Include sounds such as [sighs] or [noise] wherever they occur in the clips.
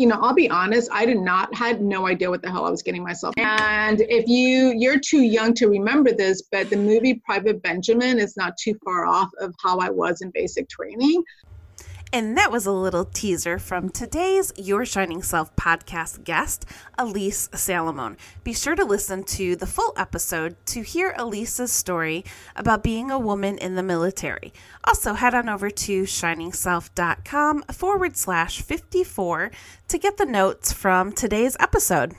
you know, I'll be honest, I did not had no idea what the hell I was getting myself. And if you you're too young to remember this, but the movie Private Benjamin is not too far off of how I was in basic training. And that was a little teaser from today's Your Shining Self podcast guest, Elise Salamone. Be sure to listen to the full episode to hear Elise's story about being a woman in the military. Also, head on over to shiningself.com forward slash 54 to get the notes from today's episode.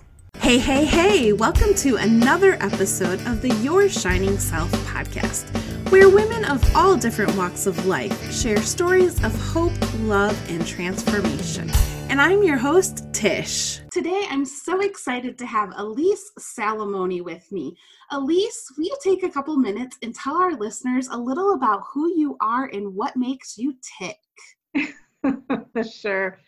Hey, hey, hey! Welcome to another episode of the Your Shining Self podcast, where women of all different walks of life share stories of hope, love, and transformation. And I'm your host, Tish. Today, I'm so excited to have Elise Salamone with me. Elise, will you take a couple minutes and tell our listeners a little about who you are and what makes you tick? [laughs] [laughs] sure.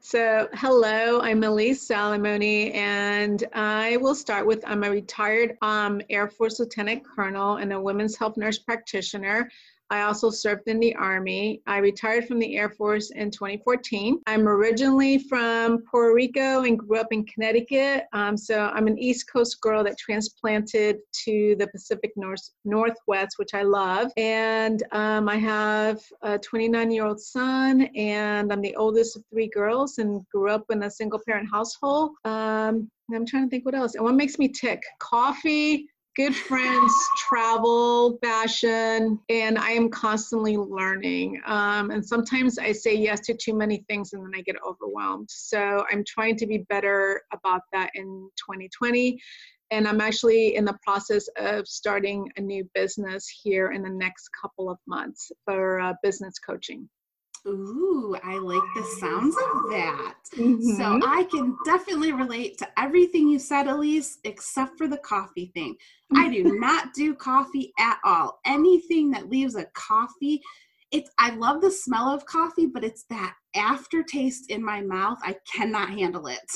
So, hello, I'm Elise Salamone, and I will start with I'm a retired um, Air Force Lieutenant Colonel and a women's health nurse practitioner. I also served in the Army. I retired from the Air Force in 2014. I'm originally from Puerto Rico and grew up in Connecticut. Um, so I'm an East Coast girl that transplanted to the Pacific North, Northwest, which I love. And um, I have a 29 year old son, and I'm the oldest of three girls and grew up in a single parent household. Um, I'm trying to think what else. And what makes me tick? Coffee, good friends, travel, fashion, and I am constantly learning. Um, and sometimes I say yes to too many things and then I get overwhelmed. So I'm trying to be better about that in 2020. And I'm actually in the process of starting a new business here in the next couple of months for uh, business coaching. Ooh, I like the sounds of that. Mm-hmm. So I can definitely relate to everything you said, Elise, except for the coffee thing. I do [laughs] not do coffee at all. Anything that leaves a coffee, it's I love the smell of coffee, but it's that aftertaste in my mouth. I cannot handle it.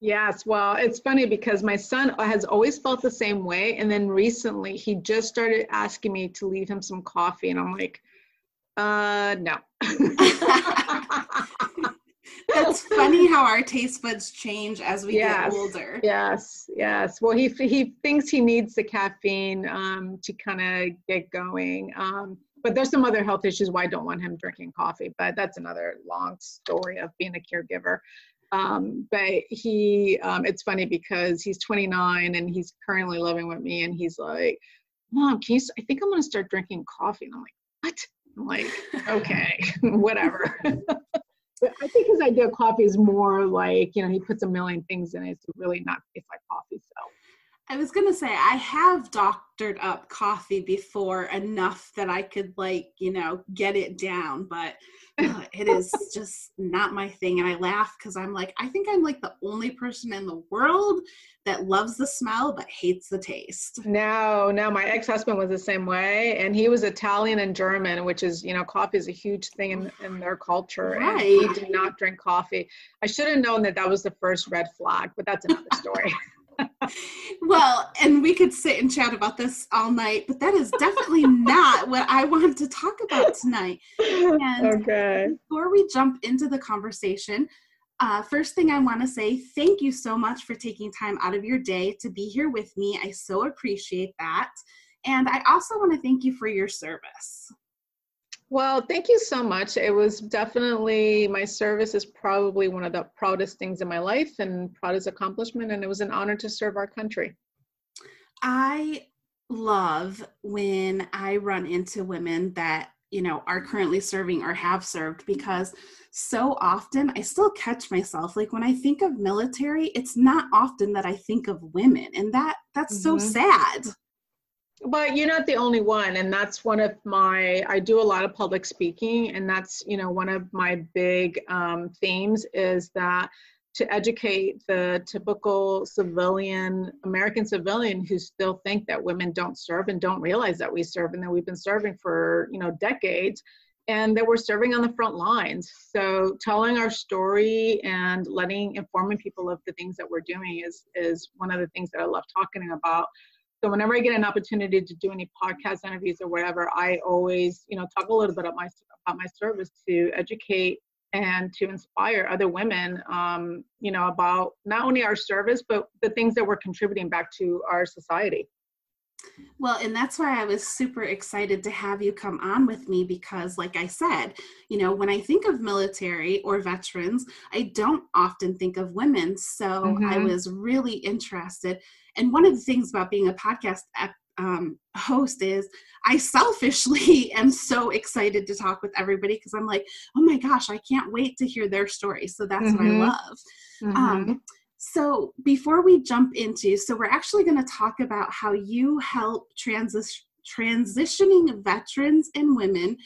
Yes, well, it's funny because my son has always felt the same way. And then recently he just started asking me to leave him some coffee. And I'm like, uh, no. [laughs] That's funny how our taste buds change as we yes, get older. Yes, yes. Well, he he thinks he needs the caffeine um, to kind of get going. Um, but there's some other health issues why I don't want him drinking coffee. But that's another long story of being a caregiver. Um, but he, um, it's funny because he's 29 and he's currently living with me, and he's like, "Mom, can you? I think I'm gonna start drinking coffee." And I'm like? I'm like, [laughs] okay, [laughs] whatever. but I think his idea of coffee is more like, you know, he puts a million things in it to really not taste like coffee. I was gonna say I have doctored up coffee before enough that I could like, you know, get it down, but [laughs] uh, it is just not my thing. And I laugh because I'm like, I think I'm like the only person in the world that loves the smell but hates the taste. No, no, my ex-husband was the same way, and he was Italian and German, which is, you know, coffee is a huge thing in, in their culture. Right. He did not drink coffee. I should have known that that was the first red flag, but that's another story. [laughs] well, and we could sit and chat about this all night, but that is definitely not what I want to talk about tonight. And okay. before we jump into the conversation, uh, first thing I want to say, thank you so much for taking time out of your day to be here with me. I so appreciate that. And I also want to thank you for your service. Well, thank you so much. It was definitely my service is probably one of the proudest things in my life and proudest accomplishment, and it was an honor to serve our country. I love when I run into women that you know are currently serving or have served because so often I still catch myself like when I think of military, it's not often that I think of women, and that that's mm-hmm. so sad. But you're not the only one, and that's one of my. I do a lot of public speaking, and that's you know one of my big um, themes is that to educate the typical civilian American civilian who still think that women don't serve and don't realize that we serve and that we've been serving for you know decades and that we're serving on the front lines. So telling our story and letting informing people of the things that we're doing is is one of the things that I love talking about. So whenever I get an opportunity to do any podcast interviews or whatever, I always, you know, talk a little bit about my about my service to educate and to inspire other women, um, you know, about not only our service, but the things that we're contributing back to our society. Well, and that's why I was super excited to have you come on with me because, like I said, you know, when I think of military or veterans, I don't often think of women. So mm-hmm. I was really interested. And one of the things about being a podcast um, host is I selfishly [laughs] am so excited to talk with everybody because I'm like, oh my gosh, I can't wait to hear their stories. So that's mm-hmm. what I love. Mm-hmm. Um, so, before we jump into, so we're actually going to talk about how you help transition transitioning veterans and women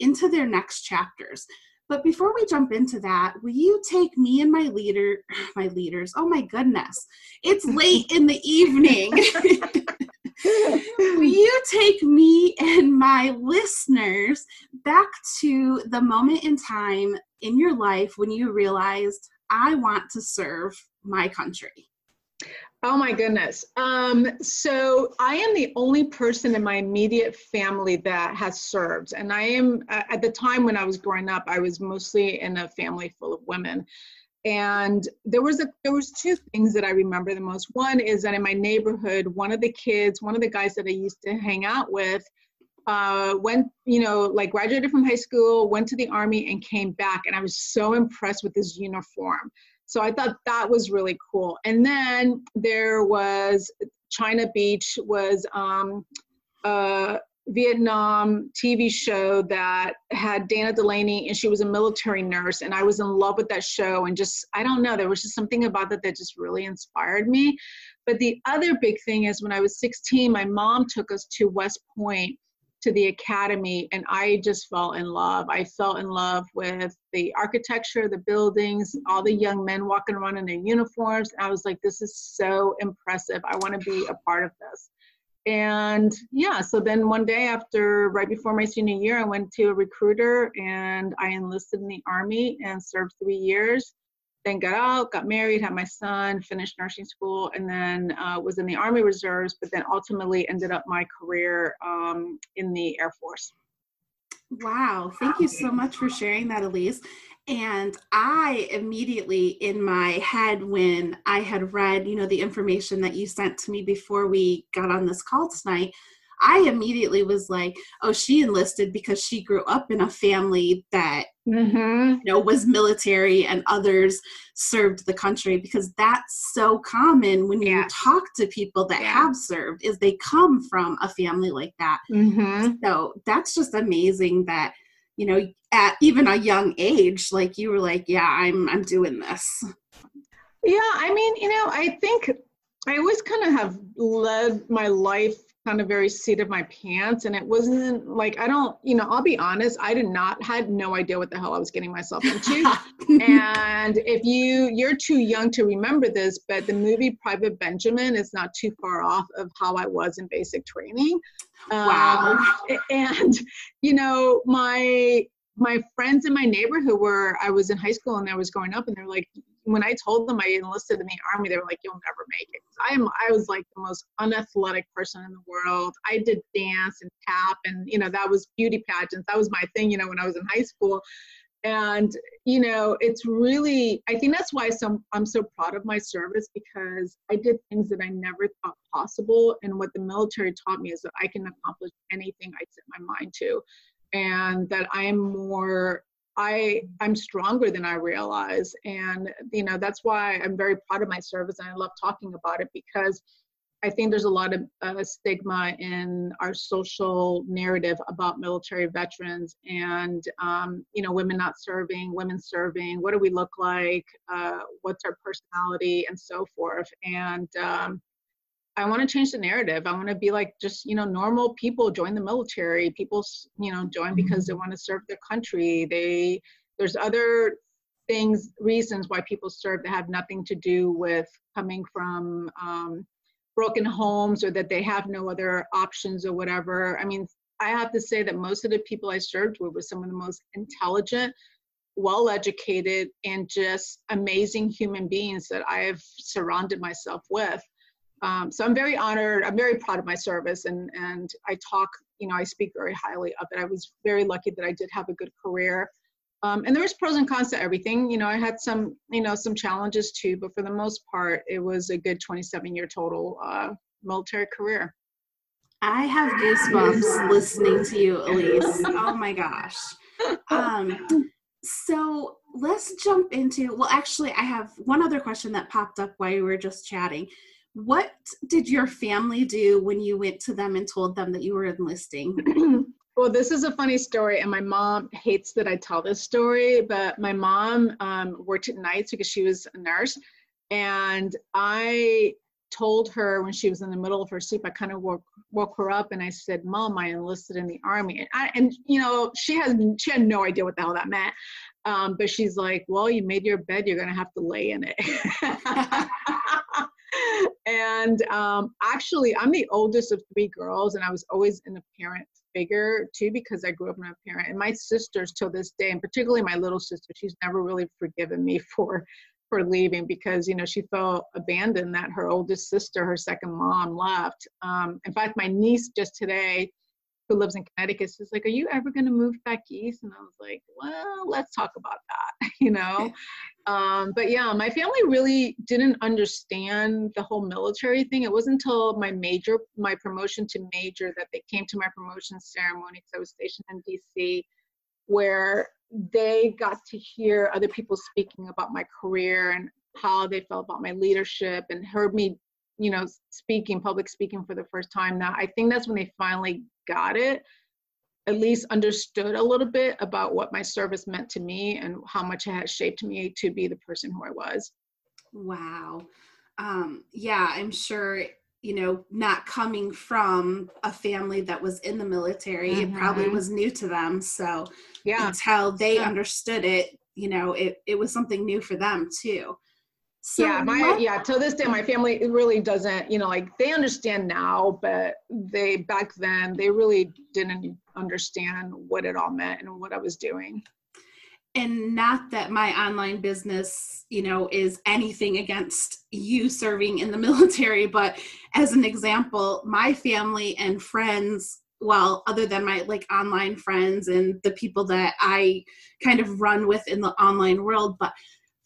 into their next chapters. But before we jump into that, will you take me and my leader, [sighs] my leaders? Oh my goodness, it's [laughs] late in the evening. will you take me and my listeners back to the moment in time in your life when you realized I want to serve my country? Oh my goodness. Um, so I am the only person in my immediate family that has served. And I am, at the time when I was growing up, I was mostly in a family full of women. And there was a there was two things that I remember the most. One is that in my neighborhood, one of the kids, one of the guys that I used to hang out with, uh, went, you know, like graduated from high school, went to the army, and came back. And I was so impressed with his uniform. So I thought that was really cool. And then there was China Beach was um, a Vietnam TV show that had Dana Delany, and she was a military nurse, and I was in love with that show. And just I don't know, there was just something about that that just really inspired me. But the other big thing is when I was 16, my mom took us to West Point to the academy and I just fell in love. I fell in love with the architecture, the buildings, all the young men walking around in their uniforms. I was like, this is so impressive. I want to be a part of this. And yeah, so then one day after, right before my senior year, I went to a recruiter and I enlisted in the Army and served three years then got out, got married, had my son, finished nursing school, and then uh, was in the Army Reserves, but then ultimately ended up my career um, in the Air Force. Wow. Thank you so much for sharing that, Elise. And I immediately in my head, when I had read, you know, the information that you sent to me before we got on this call tonight, I immediately was like, oh, she enlisted because she grew up in a family that mm-hmm. you know was military and others served the country because that's so common when you talk to people that yeah. have served is they come from a family like that. Mm-hmm. So that's just amazing that you know at even a young age like you were like yeah i'm i'm doing this yeah i mean you know i think i always kind of have led my life kind of very seat of my pants and it wasn't like i don't you know i'll be honest i did not had no idea what the hell i was getting myself into. [laughs] And if you you're too young to remember this but the movie private benjamin is not too far off of how i was in basic training. Wow. Um, and you know my my friends in my neighborhood where I was in high school and I was growing up, and they're like, when I told them I enlisted in the army, they were like, "You'll never make it." I am, I was like the most unathletic person in the world. I did dance and tap, and you know that was beauty pageants. That was my thing, you know, when I was in high school. And you know, it's really, I think that's why some, I'm so proud of my service because I did things that I never thought possible. And what the military taught me is that I can accomplish anything I set my mind to and that I'm more I I'm stronger than I realize and you know that's why I'm very proud of my service and I love talking about it because I think there's a lot of uh, stigma in our social narrative about military veterans and um, you know women not serving, women serving. What do we look like? Uh, what's our personality and so forth. And um, I want to change the narrative. I want to be like just, you know, normal people join the military. People, you know, join because they mm-hmm. want to serve their country. They there's other things, reasons why people serve that have nothing to do with coming from um, broken homes or that they have no other options or whatever. I mean, I have to say that most of the people I served with were some of the most intelligent, well educated, and just amazing human beings that I have surrounded myself with. Um, so I'm very honored. I'm very proud of my service, and and I talk, you know, I speak very highly of it. I was very lucky that I did have a good career. Um, and there was pros and cons to everything. You know, I had some, you know, some challenges too, but for the most part, it was a good 27 year total uh, military career. I have goosebumps listening to you, Elise. [laughs] Oh my gosh. Um, [laughs] so let's jump into, well, actually, I have one other question that popped up while we were just chatting. What did your family do when you went to them and told them that you were enlisting? [clears throat] Well, this is a funny story, and my mom hates that I tell this story, but my mom um, worked at nights because she was a nurse. And I told her when she was in the middle of her sleep, I kind of woke, woke her up and I said, Mom, I enlisted in the army. And, I, and you know, she has she had no idea what the hell that meant. Um, but she's like, Well, you made your bed, you're gonna have to lay in it. [laughs] [laughs] [laughs] and um, actually, I'm the oldest of three girls, and I was always in the parent figure too because I grew up in a parent. And my sisters, till this day, and particularly my little sister, she's never really forgiven me [laughs] for for leaving because you know she felt abandoned that her oldest sister, her second mom, left. Um, in fact, my niece just today who lives in Connecticut is like, Are you ever going to move back east? And I was like, Well, let's talk about that, [laughs] you know? um, but yeah, my family really didn't understand the whole military thing. It wasn't until my major, my promotion to major, that they came to my promotion ceremony because I was stationed in DC, where they got to hear other people speaking about my career and how they felt about my leadership and heard me you know speaking public speaking for the first time now i think that's when they finally got it at least understood a little bit about what my service meant to me and how much it had shaped me to be the person who i was wow um, yeah i'm sure you know not coming from a family that was in the military mm-hmm. it probably mm-hmm. was new to them so yeah until they yeah. understood it you know it, it was something new for them too so yeah, my yeah, to this day my family really doesn't, you know, like they understand now, but they back then they really didn't understand what it all meant and what I was doing. And not that my online business, you know, is anything against you serving in the [laughs] military, but as an example, my family and friends well other than my like online friends and the people that i kind of run with in the online world but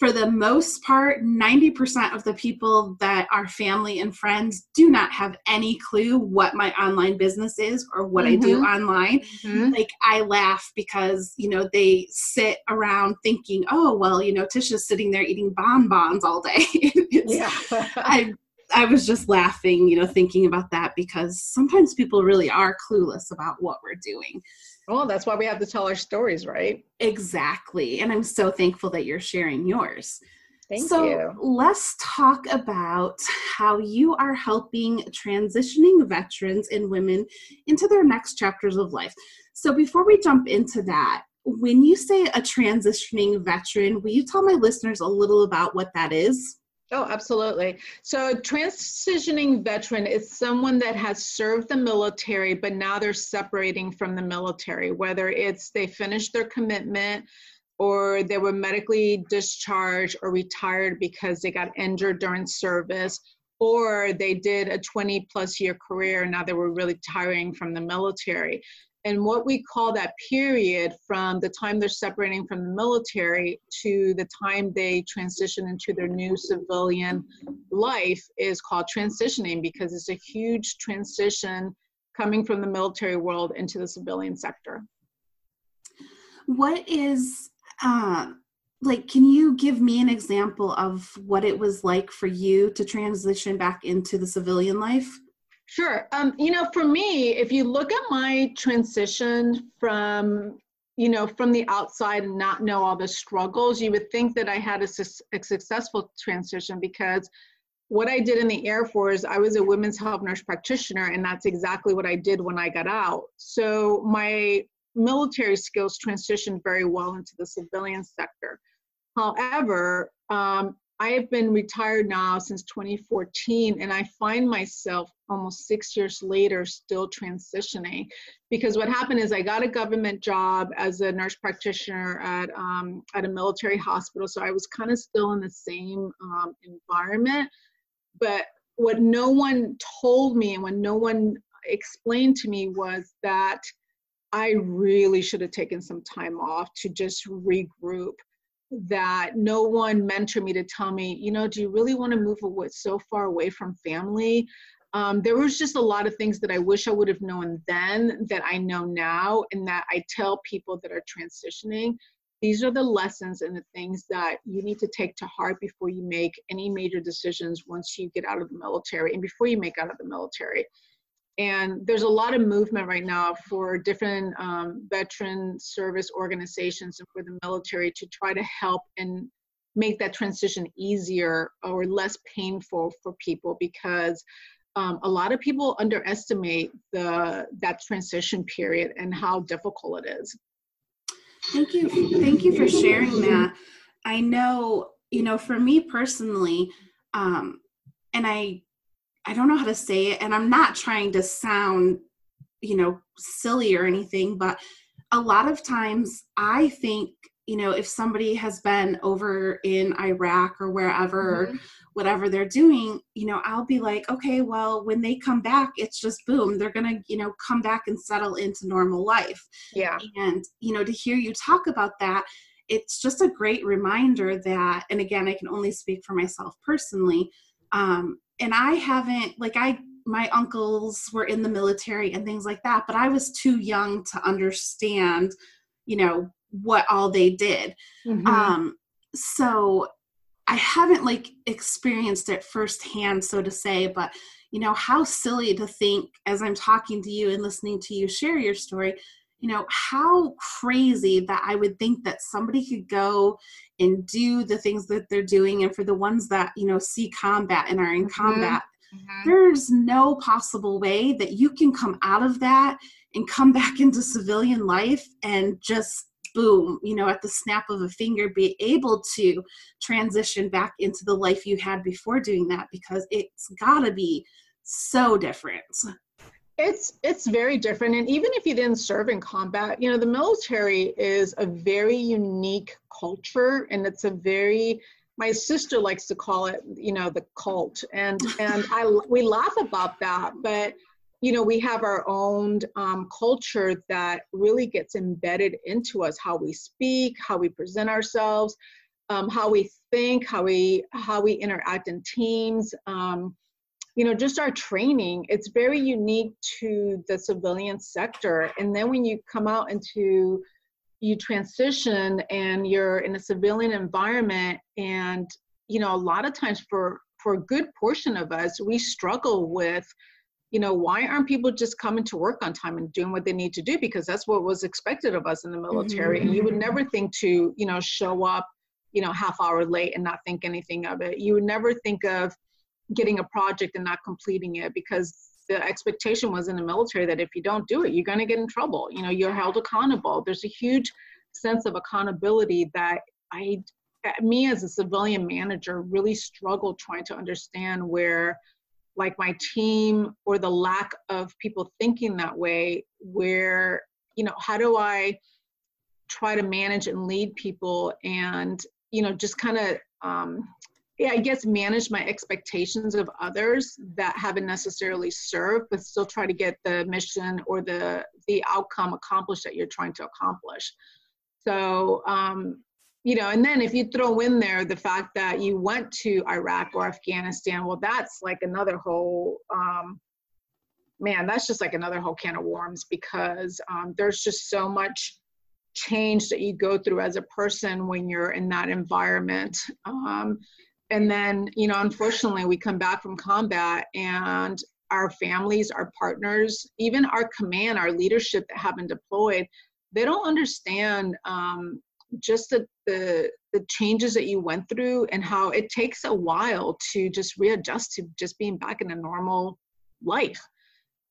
for the most part, 90% of the people that are family and friends do not have any clue what my online business is or what mm-hmm. I do mm-hmm. online. Mm-hmm. Like, I laugh because, you know, they sit around thinking, oh, well, you know, Tisha's sitting there eating bonbons all day. [laughs] yeah. [laughs] I, I was just laughing, you know, thinking about that because sometimes people really are clueless about what we're doing. Well, that's why we have to tell our stories, right? Exactly. And I'm so thankful that you're sharing yours. Thank you. so you. let's talk about how you are helping transitioning veterans and women into their next chapters of life. So before we jump into that, when you say a transitioning veteran, will you tell my listeners a little about what that is? Oh, absolutely. So, transitioning veteran is someone that has served the military, but now they're separating from the military, whether it's they finished their commitment or they were medically discharged or retired because they got injured during service, or they did a 20 plus year career and now they were really tiring from the military and what we call that period from the time they're separating from the military to the time they transition into their new civilian life is called transitioning because it's a huge transition coming from the military world into the civilian sector. What is, uh, like, can you give me an example of what it was like for you to transition back into the civilian life? Sure. Um, you know, for me, if you look at my transition from, you know, from the outside and not know all the struggles, you would think that I had a, su- a successful transition because what I did in the Air Force, I was a women's health nurse practitioner, and that's exactly what I did when I got out. So my military skills transitioned very well into the civilian sector. However, um, I have been retired now since 2014, and I find myself almost six years later still transitioning. Because what happened is I got a government job as a nurse practitioner at um, at a military hospital, so I was kind of still in the same um, environment. But what no one told me and when no one explained to me was that I really should have taken some time off to just regroup. That no one mentored me to tell me, you know, do you really want to move away, so far away from family? Um, there was just a lot of things that I wish I would have known then that I know now, and that I tell people that are transitioning. These are the lessons and the things that you need to take to heart before you make any major decisions once you get out of the military and before you make out of the military and there's a lot of movement right now for different um, veteran service organizations and for the military to try to help and make that transition easier or less painful for people because um, a lot of people underestimate the that transition period and how difficult it is. Thank you. Thank you for sharing that. I know you know for me personally um, and i I don't know how to say it, and I'm not trying to sound, you know, silly or anything, but a lot of times I think, you know, if somebody has been over in Iraq or wherever, mm-hmm. whatever they're doing, you know, I'll be like, okay, well, when they come back, it's just boom, they're to, you know, come back and settle into normal life. Yeah. And, you know, to hear you talk about that, it's just a great reminder that, and again, I can only speak for myself personally. Um, and I haven't like I my uncles were in the military and things like that, but I was too young to understand, you know, what all they did. Mm-hmm. Um, so I haven't like experienced it firsthand, so to say, but you know, how silly to think as I'm talking to you and listening to you share your story, you know, how crazy that I would think that somebody could go and do the things that they're doing. And for the ones that, you know, see combat and are in mm-hmm. combat, mm-hmm. there's no possible way that you can come out of that and come [laughs] back into civilian life and just boom, you know, at the snap of a finger, be able to transition back into the life you had before doing that because it's got to be so different. It's it's very different, and even if you didn't serve in combat, you know the military is a very unique culture, and it's a very my sister likes to call it, you know, the cult, and and I we laugh about that, but you know we have our own um, culture that really gets embedded into us, how we speak, how we present ourselves, um, how we think, how we how we interact in teams. Um, you know, just our training, it's very unique to the civilian sector. And then when you come out into, you transition and you're in a civilian environment and, you know, a lot of times for, for a good portion of us, we struggle with, you know, why aren't people just coming to work on time and doing what they need to do? Because that's what was expected of us in the military. Mm-hmm. And you would never think to, you know, show up, you know, half hour late and not think anything of it. You would never think of, getting a project and not completing it because the expectation was in the military that if you don't do it, you're going to get in trouble. You know, you're held accountable. There's a huge sense of accountability that I, me as a civilian manager, really struggled trying to understand where, like, my team or the lack of people thinking that way, where, you know, how do I try to manage and lead people and, you know, just kind of um, yeah, I guess manage my expectations of others that haven't necessarily served, but still try to get the mission or the the outcome accomplished that you're trying to accomplish. So, um, you know, and then if you throw in there the fact that you went to Iraq or Afghanistan, well, that's like another whole um, man. That's just like another whole can of worms because um, there's just so much change that you go through as a person when you're in that environment. Um, and then you know unfortunately we come back from combat and our families our partners even our command our leadership that have been deployed they don't understand um, just the, the the changes that you went through and how it takes a while to just readjust to just being back in a normal life.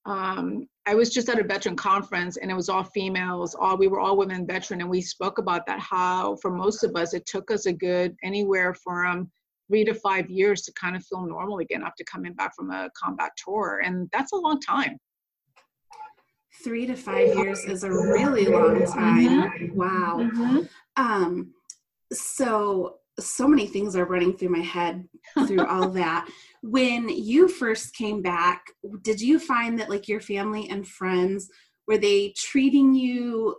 Um, I was just at a veteran conference and it was all females, all we were all women veteran, and we spoke about that how for most of us it took us a good anywhere from three to five years to kind of feel normal again after coming back from a combat tour. And that's a long time. Three to five years is a really long time. Mm-hmm. Wow. Mm-hmm. Um, so, so many things are running through my head through all [laughs] that. When you first came back, did you find that like your family and friends were they treating you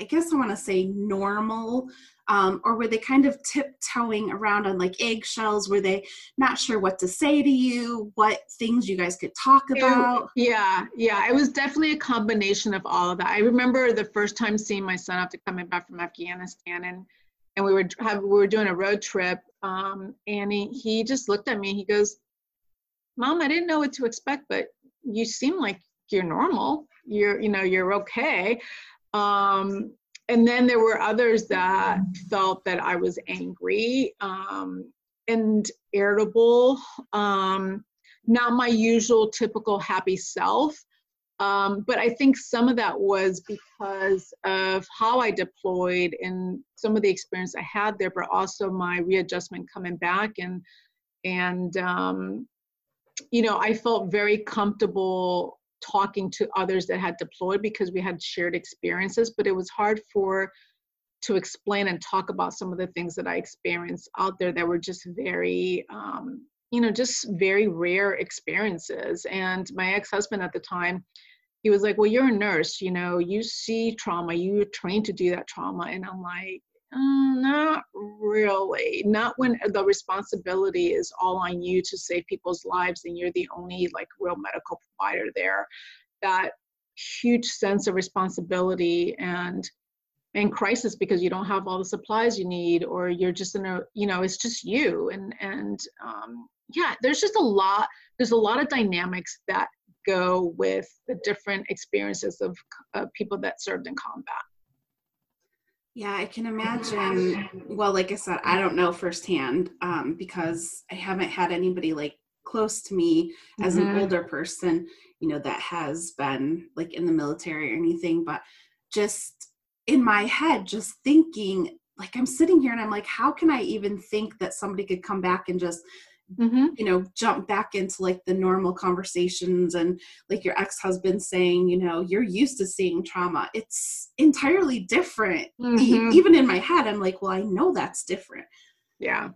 i guess i want to say normal um, or were they kind of tiptoeing around on like eggshells? Were they not sure what to say to you? What things you guys could talk about? it, yeah yeah it was definitely a combination of all of that. I remember the first time seeing my son after coming back from afghanistan and and we were have, we were doing a road trip um, and he, he just looked at me he goes mom i didn't know what to expect but you seem like you're normal. You're you know you're okay. Um, and then there were others that felt that I was angry um, and irritable, um, not my usual typical happy self. Um, but I think some of that was because of how I deployed and some of the experience I had there, but also my readjustment coming back and and um, you know I felt very comfortable talking to others that had deployed because we had shared experiences, but it was hard for to explain and talk about some of the things that I experienced out there that were just very, um, you know, just very rare experiences. And my ex-husband at the time, he was like, "Well, you're a nurse, you know, you see trauma, you're trained to do that trauma," and I'm like, Mm, not really. Not when the responsibility is all on you to save people's lives and you're the only like real medical provider there. That huge sense of responsibility and and crisis because you don't have all the supplies you need or you're just in a you know it's just you and and um, yeah there's just a lot there's a lot of dynamics that go with the different experiences of uh, people that served in combat yeah, I can imagine. Well, like I said, I don't know firsthand um, because I haven't had anybody like close to me as mm-hmm. an older person, you know, that has been like in the military or anything. But just in my head, just thinking, like I'm sitting here and I'm like, how can I even think that somebody could come back and just mm-hmm. you know jump back into like the normal conversations and like your ex-husband saying you know you're used to seeing trauma it's entirely different mm-hmm. even in my head i'm like well i know that's different yeah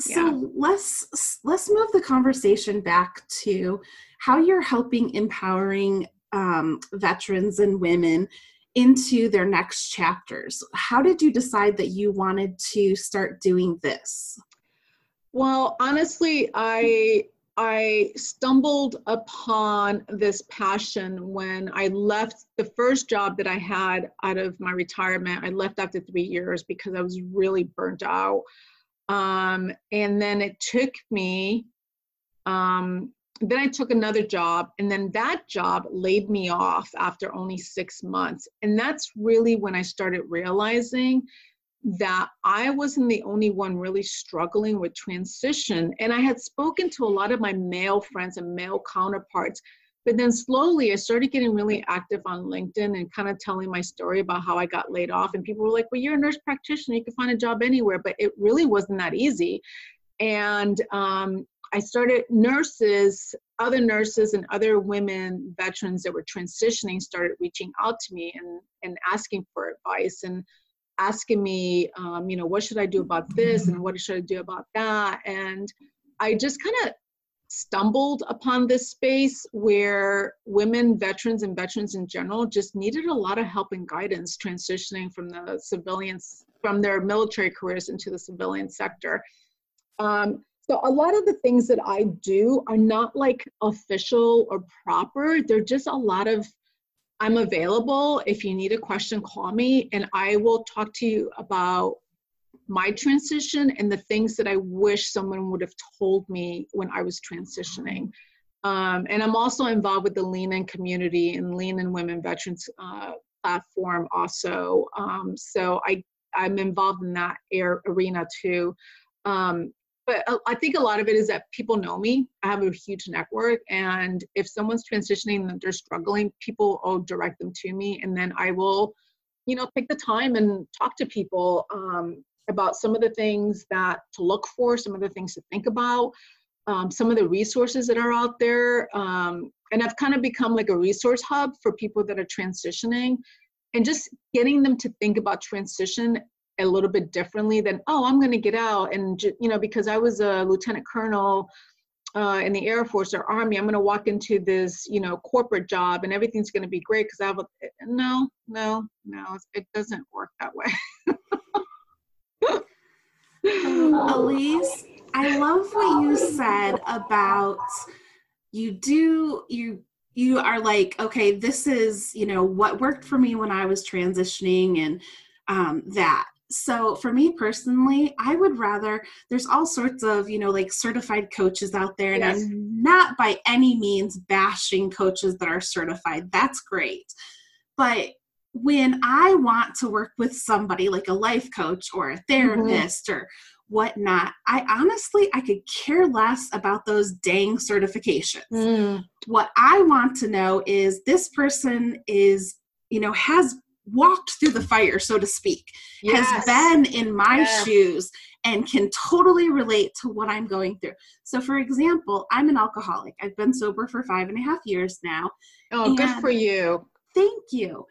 so yeah. let's let's move the conversation back to how you're helping empowering um, veterans and women into their next chapters. How did you decide that you wanted to start doing this? Well, honestly, I I stumbled upon this passion when I left the first job that I had out of my retirement. I left after three years because I was really burnt out. Um, and then it took me, um, then I took another job, and then that job laid me off after only six months. And that's really when I started realizing that I wasn't the only one really struggling with transition. And I had spoken to a lot of my male friends and male counterparts. But then slowly I started getting really active on LinkedIn and kind of telling my story about how I got laid off. And people were like, well, you're a nurse practitioner, you can find a job anywhere. But it really wasn't that easy. And um, I started nurses, other nurses and other women veterans that were transitioning started reaching out to me and, and asking for advice. And asking me, um, you know, what should I do about this and what should I do about that? And I just kind of stumbled upon this space where women veterans and veterans in general just needed a lot of help and guidance transitioning from the civilians from their military careers into the civilian sector um, so a lot of the things that i do are not like official or proper they're just a lot of I'm available. If you need a question, call me and I will talk to you about my transition and the things that I wish someone would have told me when I was transitioning. Um, and I'm also involved with the Lean In community and Lean In Women Veterans uh, platform also. Um, so I, I'm involved in that air, arena too. Um, but I think a lot of it is that people know me. I have a huge network, and if someone's transitioning and they're struggling, people will direct them to me, and then I will, you know, take the time and talk to people um, about some of the things that to look for, some of the things to think about, um, some of the resources that are out there, um, and I've kind of become like a resource hub for people that are transitioning, and just getting them to think about transition a little bit differently than oh i'm going to get out and you know because i was a lieutenant colonel uh, in the Air Force or Army, I'm going to walk into this, you know, corporate job and everything's going to be great because I have a no, no, no, it doesn't work that way. [laughs] Elise, I love what you said about you do you you are like okay this is you know what worked for me when i was transitioning and um, that so for me personally i would rather there's all sorts of you know like certified coaches out there and yes. i'm not by any means bashing coaches that are certified that's great but when i want to work with somebody like a life coach or a mm-hmm. therapist mm-hmm. or whatnot i honestly i could care less about those dang certifications mm. what i want to know is this person is you know has walked through the fire, so to speak, yes. has been in my yes. shoes and can totally relate to what I'm going through. So, for example, I'm an alcoholic. I've been sober for five and a half years now. Oh, good for you. Thank you.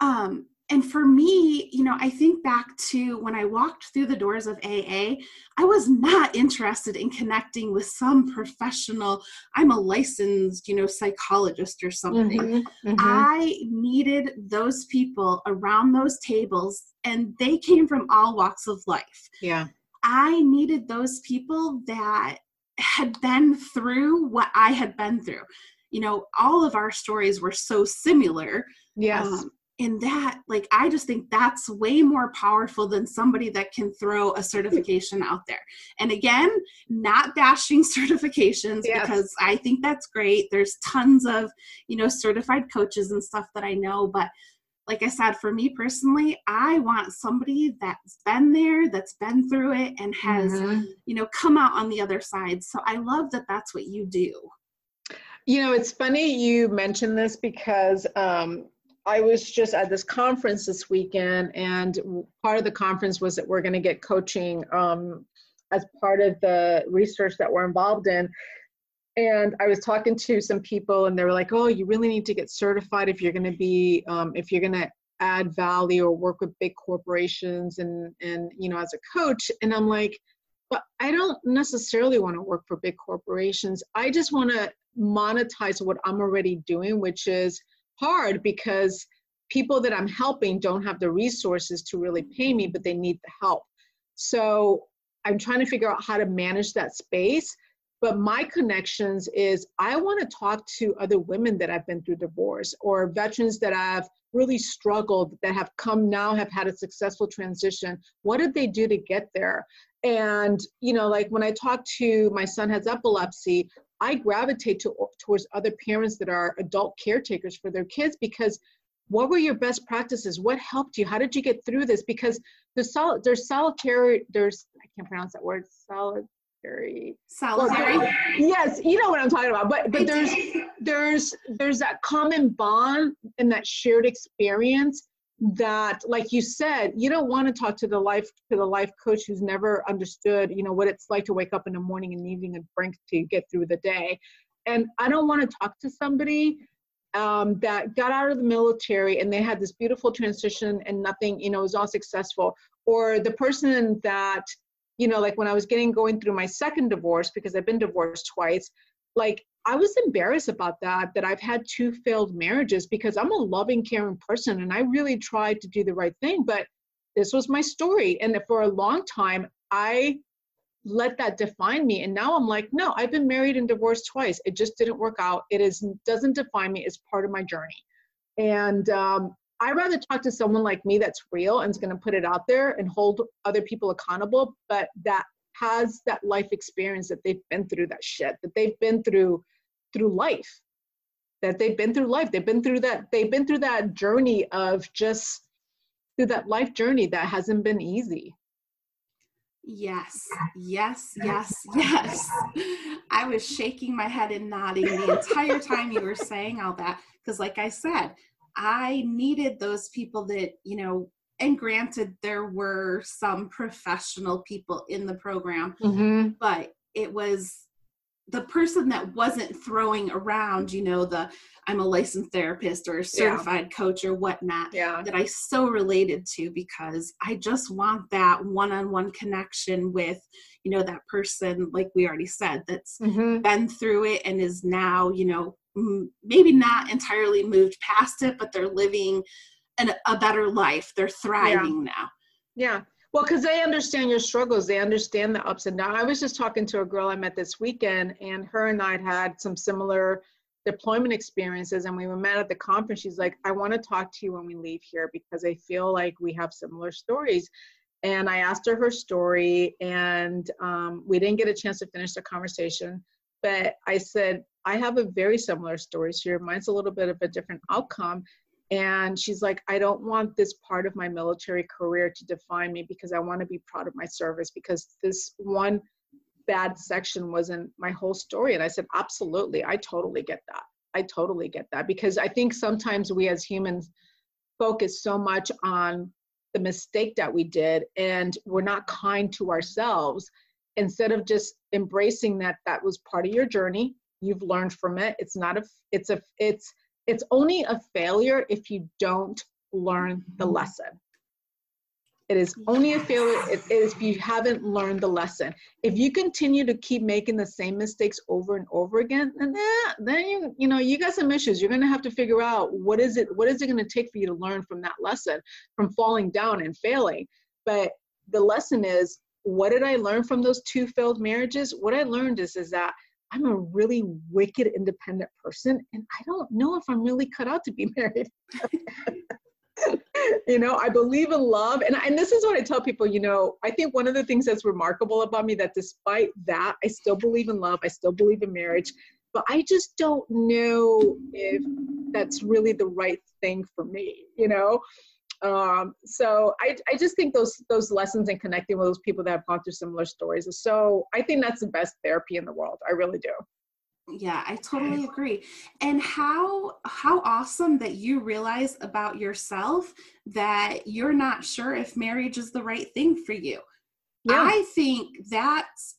Um, and for me, you know, I think back to when I walked through the doors of AA, I was not interested in connecting with some professional, I'm a licensed, you know, psychologist or something. Mm-hmm, mm-hmm. I needed those people around those tables, and they came from all walks of life. Yeah. I needed those people that had been through what I had been through. You know, all of our stories were so similar. Yes. Um, in that like i just think that's way more powerful than somebody that can throw a certification out there. And again not bashing [laughs] certifications yes. because i think that's great. There's tons of you know certified coaches and stuff that i know but like i said for me personally i want somebody that's been there that's been through it and has mm-hmm. you know come out on the other side. So i love that that's what you do. You know, it's funny you mentioned this because um, I was just at this conference this weekend, and part of the conference was that we're going to get coaching um, as part of the research that we're involved in. And I was talking to some people, and they were like, "Oh, you really need to get certified if you're going to be, um, if you're going to add value or work with big corporations, and and you know, as a coach." And I'm like, "But I don't necessarily want to work for big corporations. I just want to monetize what I'm already doing, which is." Hard because people that I'm helping don't have the resources to really pay me, but they need the help. So I'm trying to figure out how to manage that space. But my connections is I want to talk to other women that have been through divorce or veterans that have really struggled, that have come now, have had a successful transition. What did they do to get there? And, you know, like when I talk to my son has epilepsy, I gravitate to, towards other parents that are adult caretakers for their kids because what were your best practices? What helped you? How did you get through this? Because there's sol- there's solitary, there's I can't pronounce that word, solitary. Solitary. Well, yes, you know what I'm talking about. But but there's there's there's that common bond and that shared experience that like you said you don't want to talk to the life to the life coach who's never understood you know what it's like to wake up in the morning and needing a drink to get through the day. And i don't want to talk to somebody um, that got out of the military and they had this beautiful transition and nothing you know was all successful. Or the person that you know like when i was getting going through my second divorce because i've been divorced twice like I was embarrassed about that, that I've had two failed marriages because I'm a loving, caring person and I really tried to do the right thing. But this was my story. And for a long time, I let that define me. And now I'm like, no, I've been married and divorced twice. It just didn't work out. It is doesn't define me. It's part of my journey. And um, I rather talk to someone like me that's real and is going to put it out there and hold other people accountable, but that has that life experience that they've been through that shit, that they've been through through life that they've been through life they've been through that they've been through that journey of just through that life journey that hasn't been easy. Yes yes. yes yes. i was shaking my head and nodding the entire time you were saying all that because like i said i needed those people that you know and granted there were some professional people in the program mm-hmm. but it was the person that wasn't throwing around, you know, the I'm a licensed therapist or a certified yeah. coach or whatnot yeah. that I so related to because I just want that one on one connection with, you know that person like we already said that's mm-hmm. been through it and is now you know maybe not entirely moved past it but they're living an, a better life. They're thriving yeah. now. Yeah. Well because they understand your struggles. They understand the ups and downs. I was just talking to a girl i met this weekend and her and i had had some similar deployment experiences and we were met at the conference. She's like i want to talk to you when we leave here because i feel like we have similar stories. And i asked her her story and um, we didn't get a chance to finish the conversation but i said i have a very similar story to mine's a little bit of a different outcome and she's like i don't want this part of my military career to define me because i want to be proud of my service because this one bad section wasn't my whole story. And I said, absolutely, I totally get that. I totally get that. Because I think sometimes we as humans focus so much on the mistake that we did and we're not kind to ourselves. Instead of just embracing that that was part of your journey. You've learned from it. It's not a it's a it's it's only a failure if you don't learn the lesson it is only a failure if, if you haven't learned the lesson. If you continue to keep making the same mistakes over and over again, then eh, then you you know you got some issues. You're gonna have to figure out what is it what is it gonna take for you to learn from that lesson, from falling down and failing. But the lesson is, what did I learn from those two failed marriages? What I learned is is that I'm a really wicked independent person, and I don't know if I'm really cut out to be [laughs] married. you know, I believe in love. And, and this is what I tell people, you know, I think one of the things that's remarkable about me that despite that, I still believe in love, I still believe in marriage, but I just don't know if that's really the right thing for me, you know? Um, so I, I just think those those lessons and connecting with those people that have gone through similar stories is so I think that's the best therapy in the world. I really do yeah i totally agree and how how awesome that you realize about yourself that you're not sure if marriage is the right thing for you yeah. i think that's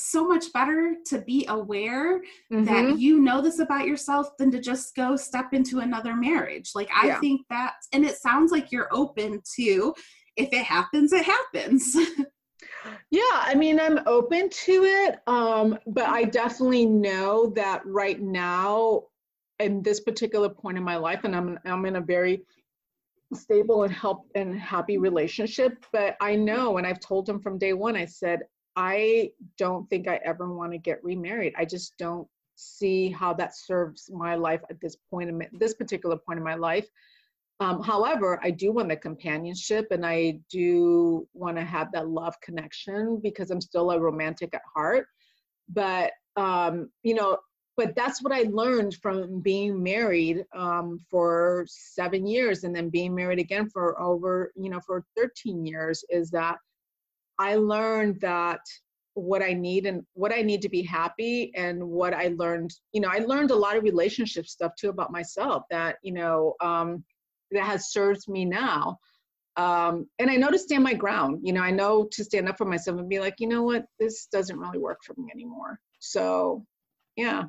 so much better to be aware mm-hmm. that you know this about yourself than to just go step into another marriage like i yeah. think that and it sounds like you're open to if it happens it happens [laughs] Yeah, I mean, I'm open to it, um, but I definitely know that right now, in this particular point in my life, and I'm I'm in a very stable and help and happy relationship. But I know, and I've told him from day one, I said, I don't think I ever want to get remarried. I just don't see how that serves my life at this point in this particular point in my life. Um, however, I do want the companionship and I do want to have that love connection because I'm still a romantic at heart. But, um, you know, but that's what I learned from being married um, for seven years and then being married again for over, you know, for 13 years is that I learned that what I need and what I need to be happy and what I learned, you know, I learned a lot of relationship stuff too about myself that, you know, um, that has served me now. Um, and I know to stand my ground. You know, I know to stand up for myself and be like, you know what, this doesn't really work for me anymore. So, yeah.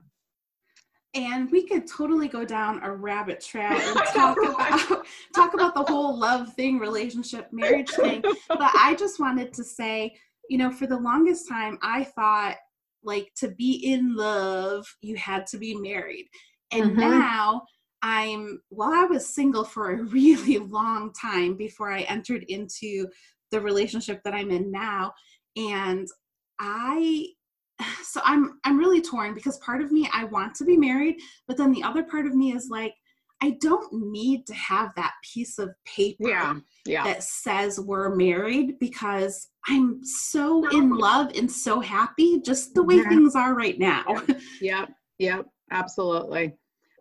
And we could totally go down a rabbit trail and [laughs] talk about talk about the whole love thing, relationship, marriage thing. But I just wanted to say, you know, for the longest time, I thought like to be in love, you had to be married. And mm-hmm. now I'm, well, I was single for a really long time before I entered into the relationship that I'm in now. And I, so I'm, I'm really torn because part of me, I want to be married, but then the other part of me is like, I don't need to have that piece of paper yeah, yeah. that says we're married because I'm so in love and so happy just the way yeah. things are right now. Yep, yep, absolutely.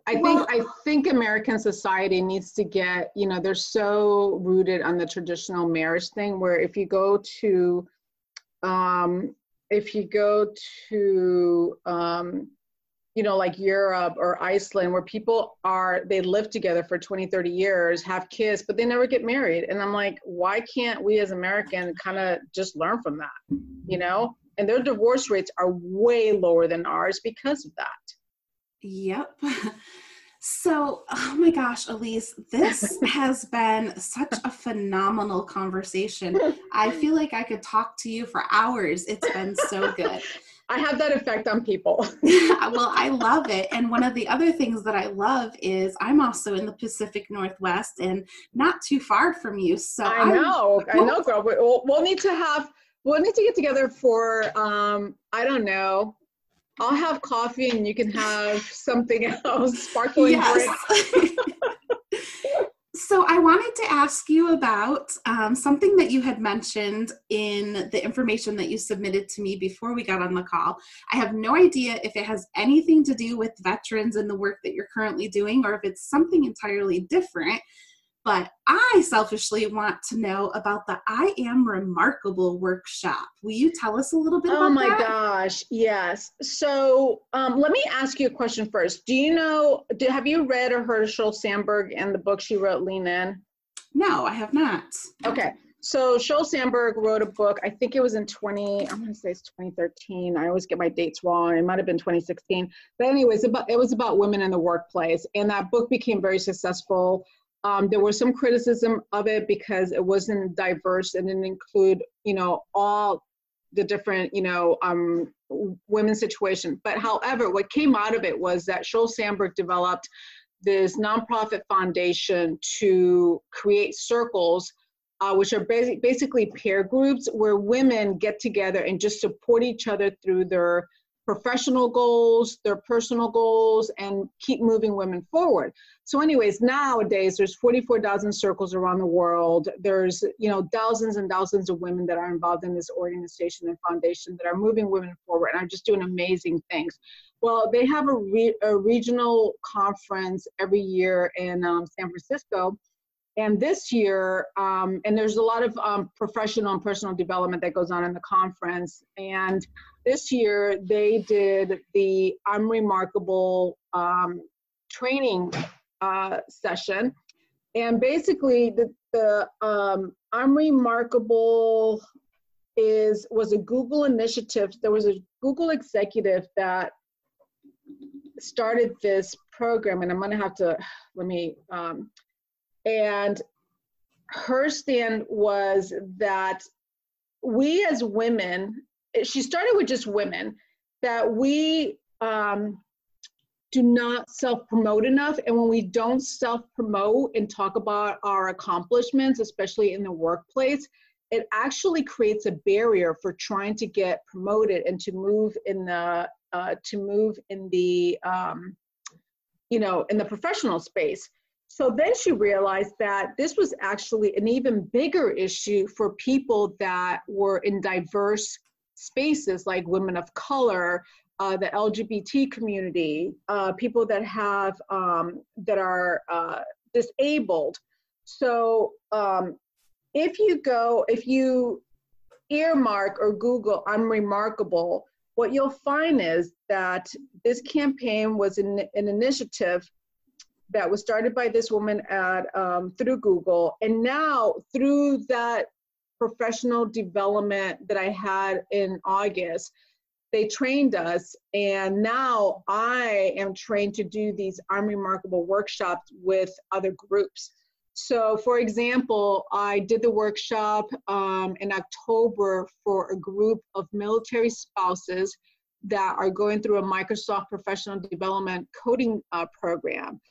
I think I think American society needs to get, you know, they're so rooted on the traditional marriage thing where if you go to um if you go to um you know like Europe or Iceland where people are they live together for 20 30 years have kids but they never get married. And I'm like why can't we as Americans kind of just learn from that you know? And their divorce rates are way lower than ours because of that. Yep. [laughs] So, oh my gosh, Elis, this [laughs] has been such a phenomenal conversation. I feel like I could talk to you for hours. It's been so good. [laughs] I have that effect on people. [laughs] well, I love it. And one of the other things that I love is I'm also in the Pacific Northwest and not too far from you. So I know, I, I know, girl. We'll, we'll need to have, we'll need to get together for, um, I don't know, I'll have coffee and you can have [laughs] something else, sparkling yes. drink. [laughs] so I wanted to ask you about um, something that you had mentioned in the information that you submitted to me before we got on the call. I have no idea if it has anything to do with veterans and the work that you're currently doing or if it's something entirely different. But I selfishly want to know about the I Am Remarkable workshop. Will you tell us a little bit oh my gosh, yes. So um, let me ask you a question first. Do you know, do, have you read or heard of Sheryl Sandberg and the book she wrote, Lean In? No, I have not. Okay. So Sheryl Sandberg wrote a book, I think it was in 20, I'm gonna say it's 2013. I always get my dates wrong. It might have been 2016. But anyways, about, it was about women in the workplace. And that book became very successful. Um, there was some criticism of it because it wasn't diverse and didn't include, you know, all the different, you know, um, women's situation. But however, what came out of it was that Sheryl Sandberg developed this nonprofit foundation to create circles, uh, which are basic, basically peer groups where women get together and just support each other through their professional goals, their personal goals, and keep moving women forward. So, anyways, nowadays there's 44,000 circles around the world. There's you know thousands and thousands of women that are involved in this organization and foundation that are moving women forward and are just doing amazing things. Well, they have a, re- a regional conference every year in um, San Francisco. And this year, um, and there's a lot of um, professional and personal development that goes on in the conference. And this year they did the I'm Remarkable um, training uh, session. And basically the, the um, I'm Remarkable is was a Google initiative. There was a Google executive that started this program and I'm gonna have to, let me, um, and her stand was that we as women she started with just women that we um, do not self promote enough. And when we don't self promote and talk about our accomplishments, especially in the workplace, it actually creates a barrier for trying to get promoted and to move in the uh, to move in the um, you know in the professional space. So then she realized that this was actually an even bigger issue for people that were in diverse spaces like women of color, uh, the LGBT community, uh, people that have um, that are uh, disabled. So um, if you go, if you earmark or Google "I'm remarkable," what you'll find is that this campaign was an, an initiative that was started by this woman at um, through Google, and now through that professional development that I had in August, they trained us. And now I am trained to do these I'm workshops with other groups. So, for example, I did the workshop um, in October for a group of military spouses that are going through a Microsoft Professional Development Coding uh, program.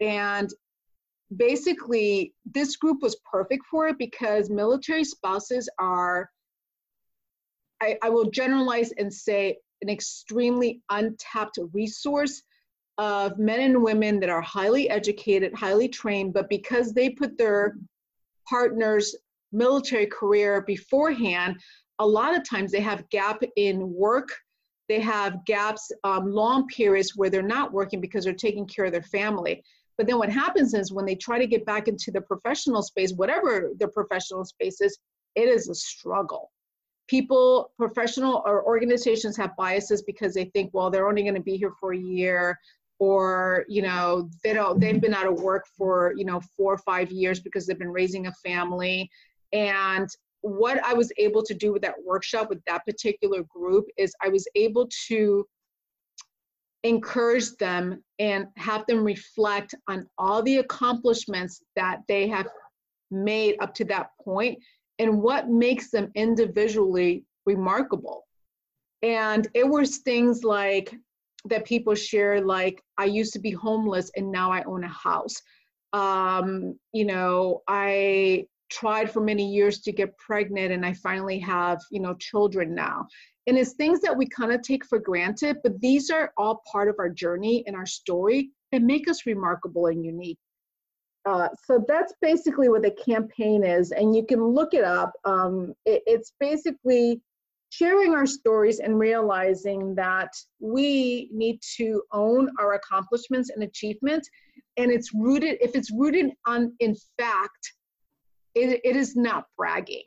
And basically this group was perfect for it because military spouses are I, I, will generalize and say an extremely untapped resource of men and women that are highly educated highly trained but because they put their partner's military career beforehand a lot of times they have gap in work. They have gaps um, long periods where they're not working because they're taking care of their family but then what happens is when they try to get back into the professional space, whatever the professional space is, it is a struggle. People, professional or organizations have biases because they think, well, they're only going to be here for a year or you know they don't they've been out of work for you know four or five years because they've been raising a family and what i was able to do with that workshop with that particular group is i was able to encourage them and have them reflect on all the accomplishments that they have made up to that point and what makes them individually remarkable. And it was things like that people share, like, I used to be homeless and now I own a house. Um, you know, I tried for many years to get pregnant and I finally have, you know, children now. And it's things that we kind of take for granted, but these are all part of our journey and our story and make us remarkable and unique. Uh, so that's basically what the campaign is, and you can look it up. Um, it, it's basically sharing our stories and realizing that we need to own our accomplishments and achievements. And it's rooted, if it's rooted on in fact, it, it is not bragging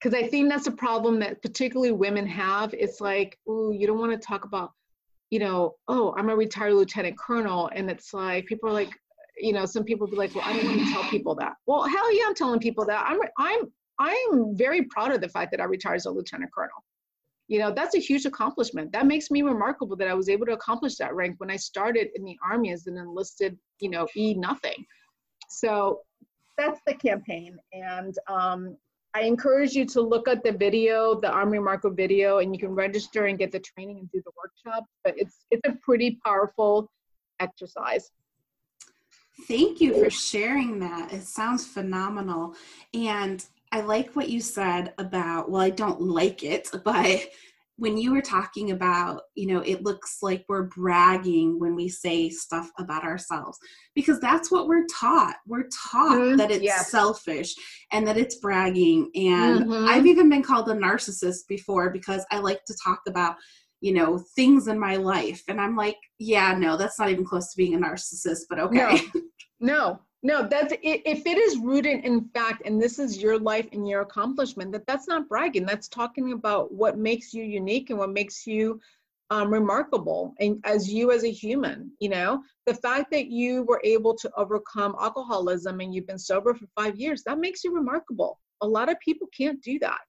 because I think that's a problem that particularly women have. It's like, oh, you don't want to talk about, you know, oh, I'm a retired lieutenant colonel, and it's like people are like, you know, some people be like, well, I don't want to tell people that. Well, hell yeah, I'm telling people that. I'm I'm I'm very proud of the fact that I retired as a lieutenant colonel. You know, that's a huge accomplishment. That makes me remarkable that I was able to accomplish that rank when I started in the army as an enlisted, you know, E nothing. So that's the campaign, and um, I encourage you to look at the video, the Army Marco video, and you can register and get the training and do the workshop. But it's it's a pretty powerful exercise. Thank you for sharing that. It sounds phenomenal. And I like what you said about, well, I don't like it, [laughs] but when you were talking about, you know, it looks like we're bragging when we say stuff about ourselves because that's what we're taught. We're taught mm-hmm. that it's yes. selfish and that it's bragging. And mm-hmm. I've even been called a narcissist before because I like to talk about, you know, things in my life. And I'm like, yeah, no, that's not even close to being a narcissist, but okay. No, no no that's if it is rooted in fact and this is your life and your accomplishment that that's not bragging. That's talking about what makes you unique and what makes you um, remarkable and as you as a human you know? The fact that you were able to overcome alcoholism and you've been sober for five years that makes you remarkable. A lot of people can't do that.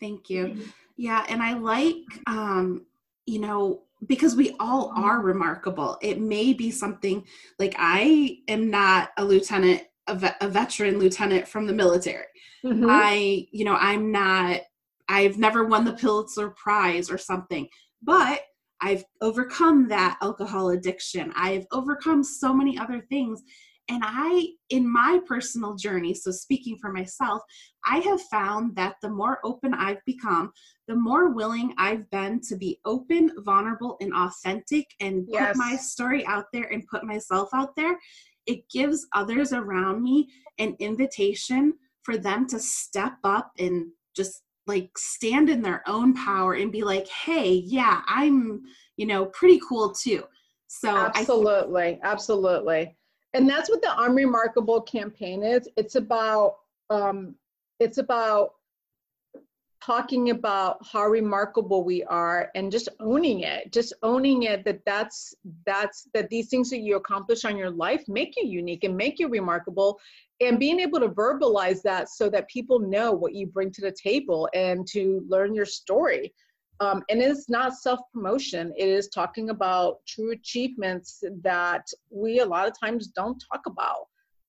Thank you. Yeah and i like um you know because we all are remarkable. It may be something like I am not a lieutenant, a, ve- a veteran lieutenant from the military. Mm-hmm. I, you know, I'm not, I've never won the Pulitzer Prize or something, but I've overcome that alcohol addiction. I've overcome so many other things. And I, in my personal journey, so speaking for myself, I have found that the more open I've become, the more willing I've been to be open, vulnerable, and authentic and yes. put my story out there and put myself out there, it gives others around me an invitation for them to step up and just like stand in their own power and be like, hey, yeah, I'm, you know, pretty cool too. So absolutely, th- absolutely and that's what the I'm Remarkable campaign is. It's about um, it's about talking about how remarkable we are and just owning it just owning it that that's that's that these things that you accomplish on your life make you unique and make you remarkable and being able to verbalize that so that people know what you bring to the table and to learn your story um, and it's not self promotion, it is talking about true achievements that we a lot of times don't talk about.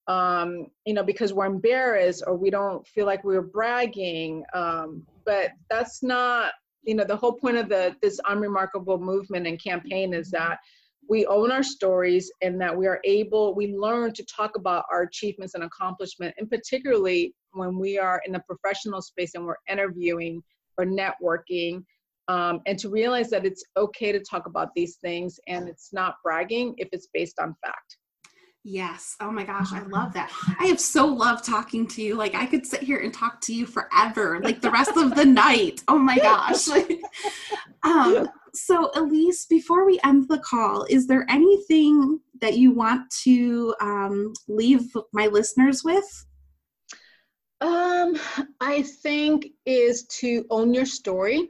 Um, you know, because we're embarrassed or we don't feel like we're bragging. Um, but that's not, you know, the whole point of the this I'm movement and campaign is that we own our stories and that we are able, we learn to talk about our achievements and accomplishment, and particularly when we are in the professional space and we're interviewing or networking um, and to realize that it's okay to talk about these things and it's not bragging if it's based on fact. Yes. Oh my gosh, I love that. I have so loved talking to you. Like I could sit here and talk to you forever, like the rest of the [laughs] night. Oh my gosh. [laughs] um, so Elis, before we end the call, is there anything that you want to um, leave my listeners with? Um, I think is to own your story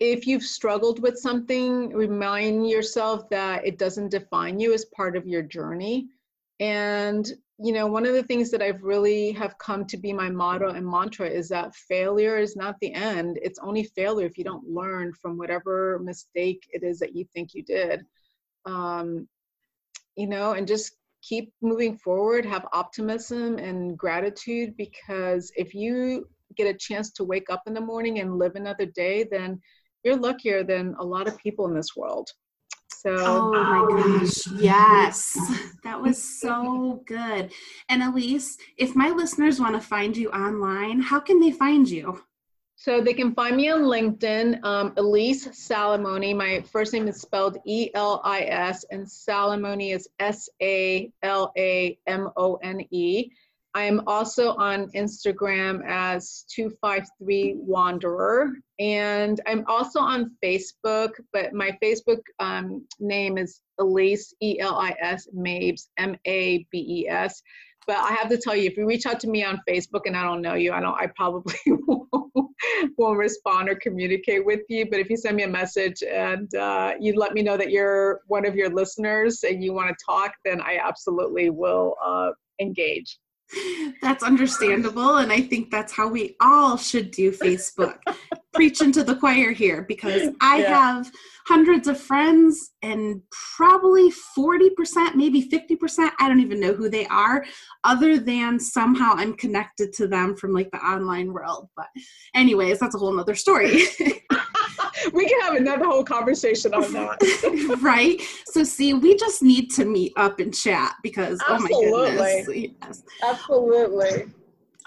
if you've struggled with something, remind yourself that it doesn't define you as part of your journey. And you know, one of the things that I've really have come to be my motto and mantra is that failure is not the end. It's only failure if you don't learn from whatever mistake it is that you think you did. Um, you know, and just keep moving forward, have optimism and gratitude because if you get a chance to wake up in the morning and live another day, then you're luckier than a lot of people in this world. So, oh my gosh, yes, that was so good. And Elis, if my listeners want to find you online, how can they find you? So they can find me on LinkedIn, um, Elis Salamone. My first name is spelled E L I S, and Salamone is S A L A M O N E. I am also on Instagram as 253 Wanderer, and I'm also on Facebook, but my Facebook um, name is Elis, E L I S, Mabes, M A B E S. But I have to tell you, if you reach out to me on Facebook and I don't know you, I don't. I probably won't, [laughs] won't respond or communicate with you. But if you send me a message and uh, you let me know that you're one of your listeners and you want to talk, then I absolutely will uh, engage. That's understandable. And I think that's how we all should do Facebook. Preaching to the choir here because I yeah. have hundreds of friends and probably 40%, maybe 50%, I don't even know who they are, other than somehow I'm connected to them from like the online world. But, anyways, that's a whole nother story. [laughs] [laughs] we can have another whole conversation on that. [laughs] right? So, see, we just need to meet up and chat because, Absolutely. oh my goodness. Yes. Absolutely.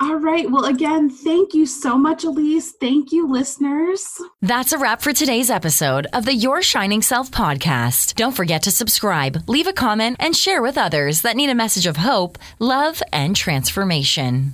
All right. Well, again, thank you so much, Elis. Thank you, listeners. That's a wrap for today's episode of the Your Shining Self podcast. Don't forget to subscribe, leave a comment, and share with others that need a message of hope, love, and transformation.